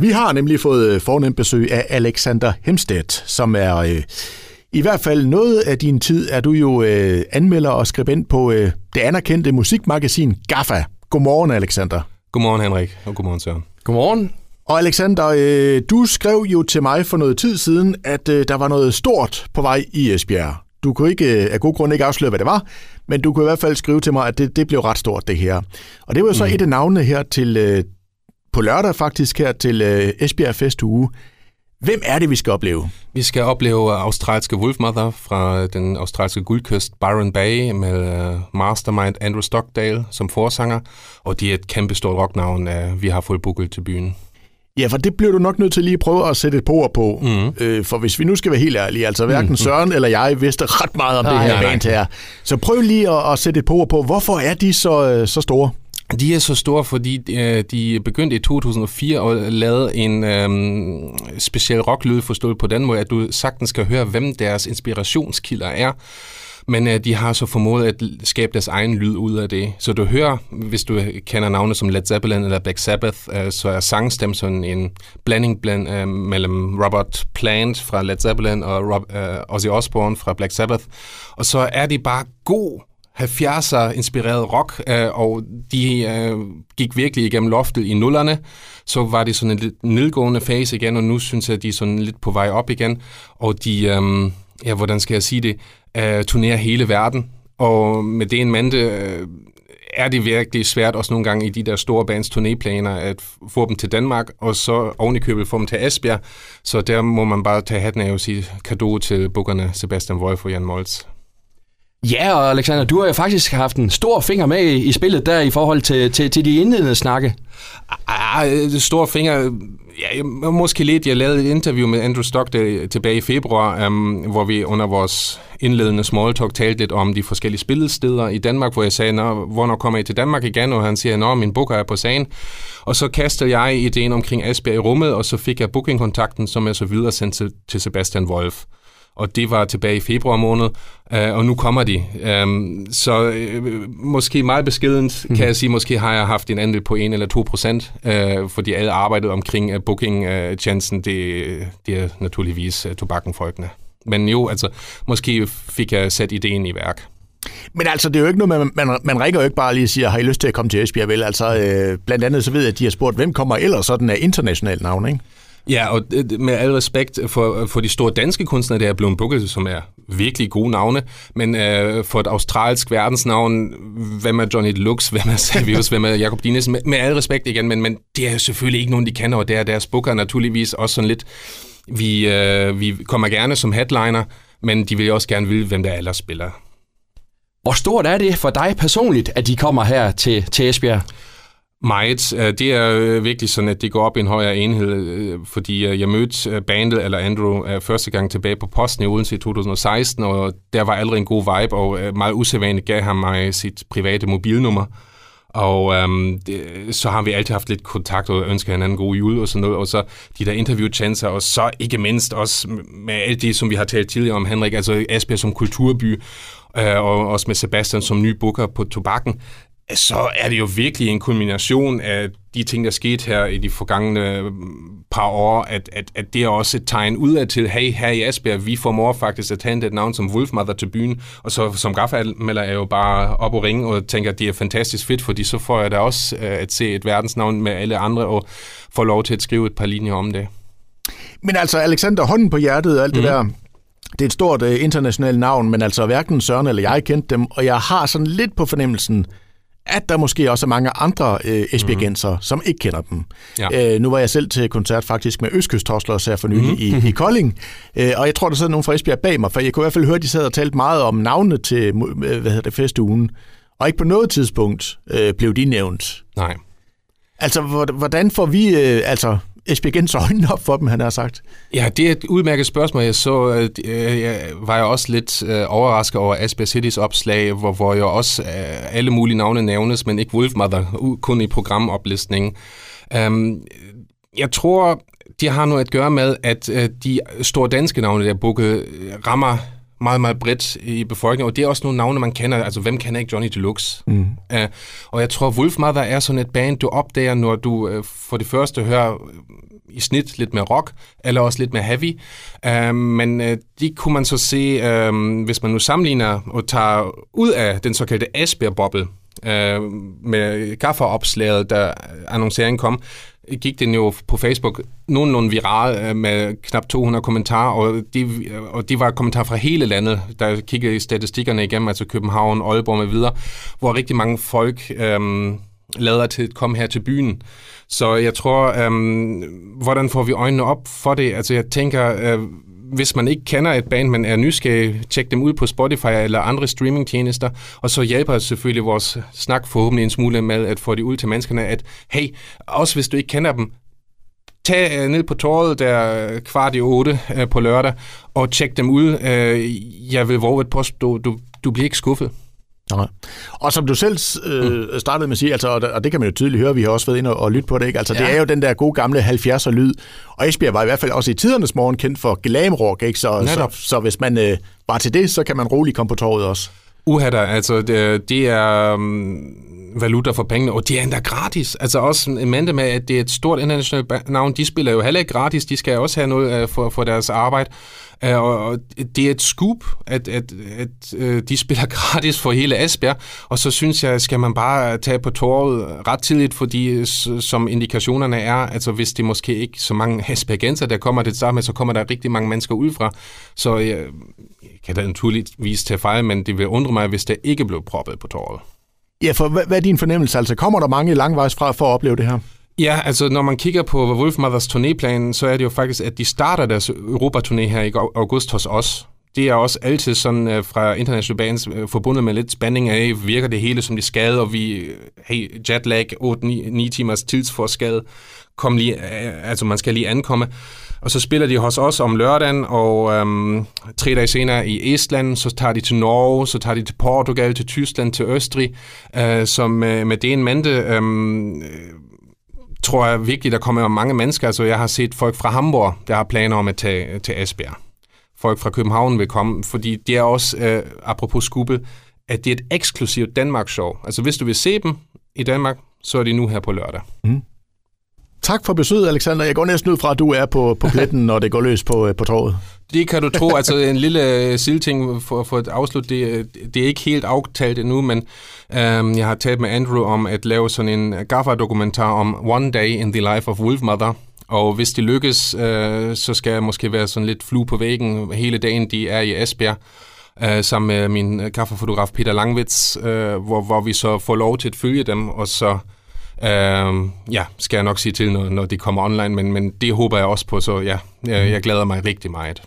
Vi har nemlig fået øh, fornemt besøg af Alexander Hemstedt, som er øh, i hvert fald noget af din tid, er du jo øh, anmelder og skribent på øh, det anerkendte musikmagasin GAFFA. Godmorgen, Alexander. Godmorgen, Henrik, og godmorgen, Søren. Godmorgen. Og Alexander, øh, du skrev jo til mig for noget tid siden, at øh, der var noget stort på vej i Esbjerg. Du kunne ikke øh, af god grund ikke afsløre, hvad det var, men du kunne i hvert fald skrive til mig, at det, det blev ret stort, det her. Og det var jo så mm. et af navnene her til, øh, på lørdag faktisk, her til øh, Esbjerg Festuge. Hvem er det, vi skal opleve? Vi skal opleve australske Wolfmother fra den australske guldkyst Byron Bay med mastermind Andrew Stockdale som forsanger, og de er et kæmpestort rocknavn, vi har fået booket til byen. Ja, for det bliver du nok nødt til lige at prøve at sætte et på ord på. Mm. Øh, for hvis vi nu skal være helt ærlige, altså hverken mm. Søren eller jeg vidste ret meget om nej, det her nej, band her. Så prøv lige at, at sætte et på ord på, hvorfor er de så, øh, så store? De er så store, fordi øh, de begyndte i 2004 at lave en øhm, speciel rocklyd forstået på den måde, at du sagtens kan høre, hvem deres inspirationskilder er. Men øh, de har så formået at skabe deres egen lyd ud af det. Så du hører, hvis du kender navne som Led Zeppelin eller Black Sabbath, øh, så er sangstem sådan en blanding bland, øh, mellem Robert Plant fra Led Zeppelin og Rob, øh, Ozzy Osbourne fra Black Sabbath. Og så er de bare god 70'er inspireret rock, øh, og de øh, gik virkelig igennem loftet i nullerne. Så var det sådan en lidt nedgående fase igen, og nu synes jeg, at de er sådan lidt på vej op igen. Og de, øh, ja, hvordan skal jeg sige det, øh, turnerer hele verden. Og med det en mente øh, er det virkelig svært også nogle gange i de der store bands turnéplaner at få dem til Danmark, og så oven i købet få dem til Esbjerg. Så der må man bare tage hatten af og sige kado til bukkerne Sebastian Wolf og Jan Moltz. Ja, og Alexander, du har jo faktisk haft en stor finger med i spillet der i forhold til, til, til de indledende snakke. Ah, ah store finger... Ja, måske lidt. Jeg lavede et interview med Andrew Stockdale tilbage i februar, um, hvor vi under vores indledende small talk talte lidt om de forskellige spillesteder i Danmark, hvor jeg sagde, Nå, hvornår kommer I til Danmark igen? Og han siger, at min booker er på sagen. Og så kastede jeg ideen omkring Asbjerg i rummet, og så fik jeg bookingkontakten, som jeg så videre sendte til, til Sebastian Wolf og det var tilbage i februar måned, øh, og nu kommer de. Um, så øh, måske meget beskedent mm. kan jeg sige, måske har jeg haft en andel på 1 eller 2 procent, øh, fordi alle arbejdet omkring uh, booking-chancen, uh, det, det er naturligvis uh, tobakkenfolkene. Men jo, altså, måske fik jeg sat ideen i værk. Men altså, det er jo ikke noget, man, man, man ringer jo ikke bare lige og siger, har I lyst til at komme til Esbjerg, vel? Altså, øh, blandt andet så ved jeg, at de har spurgt, hvem kommer ellers sådan af internationalt navn, ikke? Ja, og øh, med al respekt for, øh, for de store danske kunstnere, der er blevet booket, som er virkelig gode navne, men øh, for et australsk verdensnavn, hvem er Johnny Lux, hvem er Savius, hvem er Jacob Dines, med, med al respekt igen, men, men det er selvfølgelig ikke nogen, de kender, og det er deres booker naturligvis også sådan lidt, vi, øh, vi kommer gerne som headliner, men de vil også gerne vide, hvem der ellers spiller. Hvor stort er det for dig personligt, at de kommer her til, til Esbjerg? Meget. Øh, det er øh, virkelig sådan, at det går op i en højere enhed, øh, fordi jeg mødte bandet, eller Andrew, første gang tilbage på posten i Odense i 2016, og der var allerede en god vibe, og meget usædvanligt gav han mig sit private mobilnummer. Og øhm, det, så har vi altid haft lidt kontakt og ønsket hinanden god jul og sådan noget. Og så de der interviewchancer, og så ikke mindst også med alt det, som vi har talt tidligere om, Henrik, altså Esbjerg som kulturby, øh, og også med Sebastian som ny booker på tobakken så er det jo virkelig en kulmination af de ting, der skete her i de forgangne mm, par år, at, at, at det er også et tegn udad til, hey, her i Asbjerg, vi formår faktisk at tage et navn som Wolfmother til byen, og så som grafalmelder er jo bare op og ringe og tænker, at det er fantastisk fedt, fordi så får jeg da også uh, at se et verdensnavn med alle andre, og får lov til at skrive et par linjer om det. Men altså, Alexander, hånden på hjertet og alt mm. det mhm. der, det er et stort uh, internationalt navn, men altså hverken Søren eller jeg kendte dem, og jeg har sådan lidt på fornemmelsen, at der måske også er mange andre øh, esbjergenser, mm-hmm. som ikke kender dem. Ja. Øh, nu var jeg selv til koncert faktisk med Østkyst her for nylig mm-hmm. i, i Kolding, øh, og jeg tror, der sidder nogen fra Esbjerg bag mig, for jeg kunne i hvert fald høre, at de sad og talte meget om navnene til øh, hvad hedder det, festugen, og ikke på noget tidspunkt øh, blev de nævnt. Nej. Altså, hvordan får vi, øh, altså, Esbjergens øjnene op for dem, han har sagt? Ja, det er et udmærket spørgsmål. Jeg så, øh, øh jeg var jeg også lidt øh, overrasket over Asbjerg City's opslag, hvor, hvor jo også øh, alle mulige navne nævnes, men ikke Wolfmother, kun i programoplistningen. Um, øhm, jeg tror, de har noget at gøre med, at øh, de store danske navne, der booket, øh, rammer meget, meget bredt i befolkningen, og det er også nogle navne, man kender. Altså, hvem kender ikke Johnny Deluxe? Mm. Uh, og jeg tror, Wolfmother er sådan et band, du opdager, når du uh, for det første hører i snit lidt mere rock, eller også lidt mere heavy. Uh, men uh, de kunne man så se, uh, hvis man nu sammenligner og tager ud af den såkaldte Asbjerg-boble, øh, med gafferopslaget, da annonceringen kom, gik den jo på Facebook nogenlunde viral øh, med knap 200 kommentarer, og de, øh, og de var kommentarer fra hele landet, der kiggede statistikkerne igennem, altså København, Aalborg med videre, hvor rigtig mange folk øhm, lader til at komme her til byen. Så jeg tror, øhm, hvordan får vi øjnene op for det? Altså jeg tænker, øh, hvis man ikke kender et band, men er nysgerrig, tjek dem ud på Spotify eller andre streamingtjenester, og så hjælper selvfølgelig vores snak forhåbentlig en smule med at få det ud til menneskerne, at hey, også hvis du ikke kender dem, tag øh, ned på torvet der øh, kvart i otte øh, på lørdag, og tjek dem ud. Jeg vil våge at påstå, du, du bliver ikke skuffet. Nej. Og som du selv øh, startede med at sige, altså, og det kan man jo tydeligt høre, vi har også været inde og, og lytte på det, ikke? Altså, ja. det er jo den der gode gamle 70'er lyd, og Esbjerg var i hvert fald også i tidernes morgen kendt for glamrock, ikke? Så, så, så, hvis man øh, var til det, så kan man roligt komme på torvet også. Uhatter, altså det, det er um, valuta for pengene, og det er endda gratis. Altså også en mente med, at det er et stort internationalt navn, de spiller jo heller ikke gratis, de skal også have noget uh, for, for deres arbejde. Uh, og det er et scoop, at, at, at uh, de spiller gratis for hele Esbjerg, og så synes jeg, skal man bare tage på torvet ret tidligt, fordi som indikationerne er, altså hvis det måske ikke så mange Esbjergenser, der kommer det samme, så kommer der rigtig mange mennesker udefra. Så øh, jeg, kan da naturligvis tage fejl, men det vil undre mig, hvis der ikke blev proppet på torvet. Ja, for hvad, hvad er din fornemmelse? Altså, kommer der mange langvejs fra for at opleve det her? Ja, altså når man kigger på Wolfmothers turnéplan, så er det jo faktisk, at de starter deres Europaturné her i august hos os. Det er også altid sådan uh, fra international bands uh, forbundet med lidt spænding af, virker det hele som det skal, og vi, øh, hey, jetlag, 8-9 timers tidsforskel, kom lige, uh, altså man skal lige ankomme. Og så spiller de hos os om lørdagen, og øhm, tre dage senere i Estland, så tager de til Norge, så tager de til Portugal, til Tyskland, til Østrig. Øh, som med, med det en mente, øhm, tror jeg virkelig, der kommer mange mennesker. Altså, jeg har set folk fra Hamburg, der har planer om at tage til Esbjerg. Folk fra København vil komme, fordi det er også, øh, apropos skubbe, at det er et eksklusivt Danmark-show. Altså, hvis du vil se dem i Danmark, så er de nu her på lørdag. Mm. Tak for besøget, Alexander. Jeg går næsten ud fra, at du er på, på pletten, når det går løs på, øh, på torvet. Det kan du tro. Altså en lille øh, sildting for, for at afslutte. Det, det er ikke helt aftalt endnu, men øhm, jeg har talt med Andrew om at lave sådan en GAFA-dokumentar om One Day in the Life of Wolfmother. Og hvis det lykkes, øh, så skal jeg måske være sådan lidt flue på væggen hele dagen, de er i Esbjerg. Øh, sammen med min kaffefotograf Peter Langwitz, øh, hvor, hvor vi så får lov til at følge dem, og så Uh, ja, skal jeg nok sige til, når, når de kommer online, men, men det håber jeg også på, så ja, jeg, jeg glæder mig rigtig meget.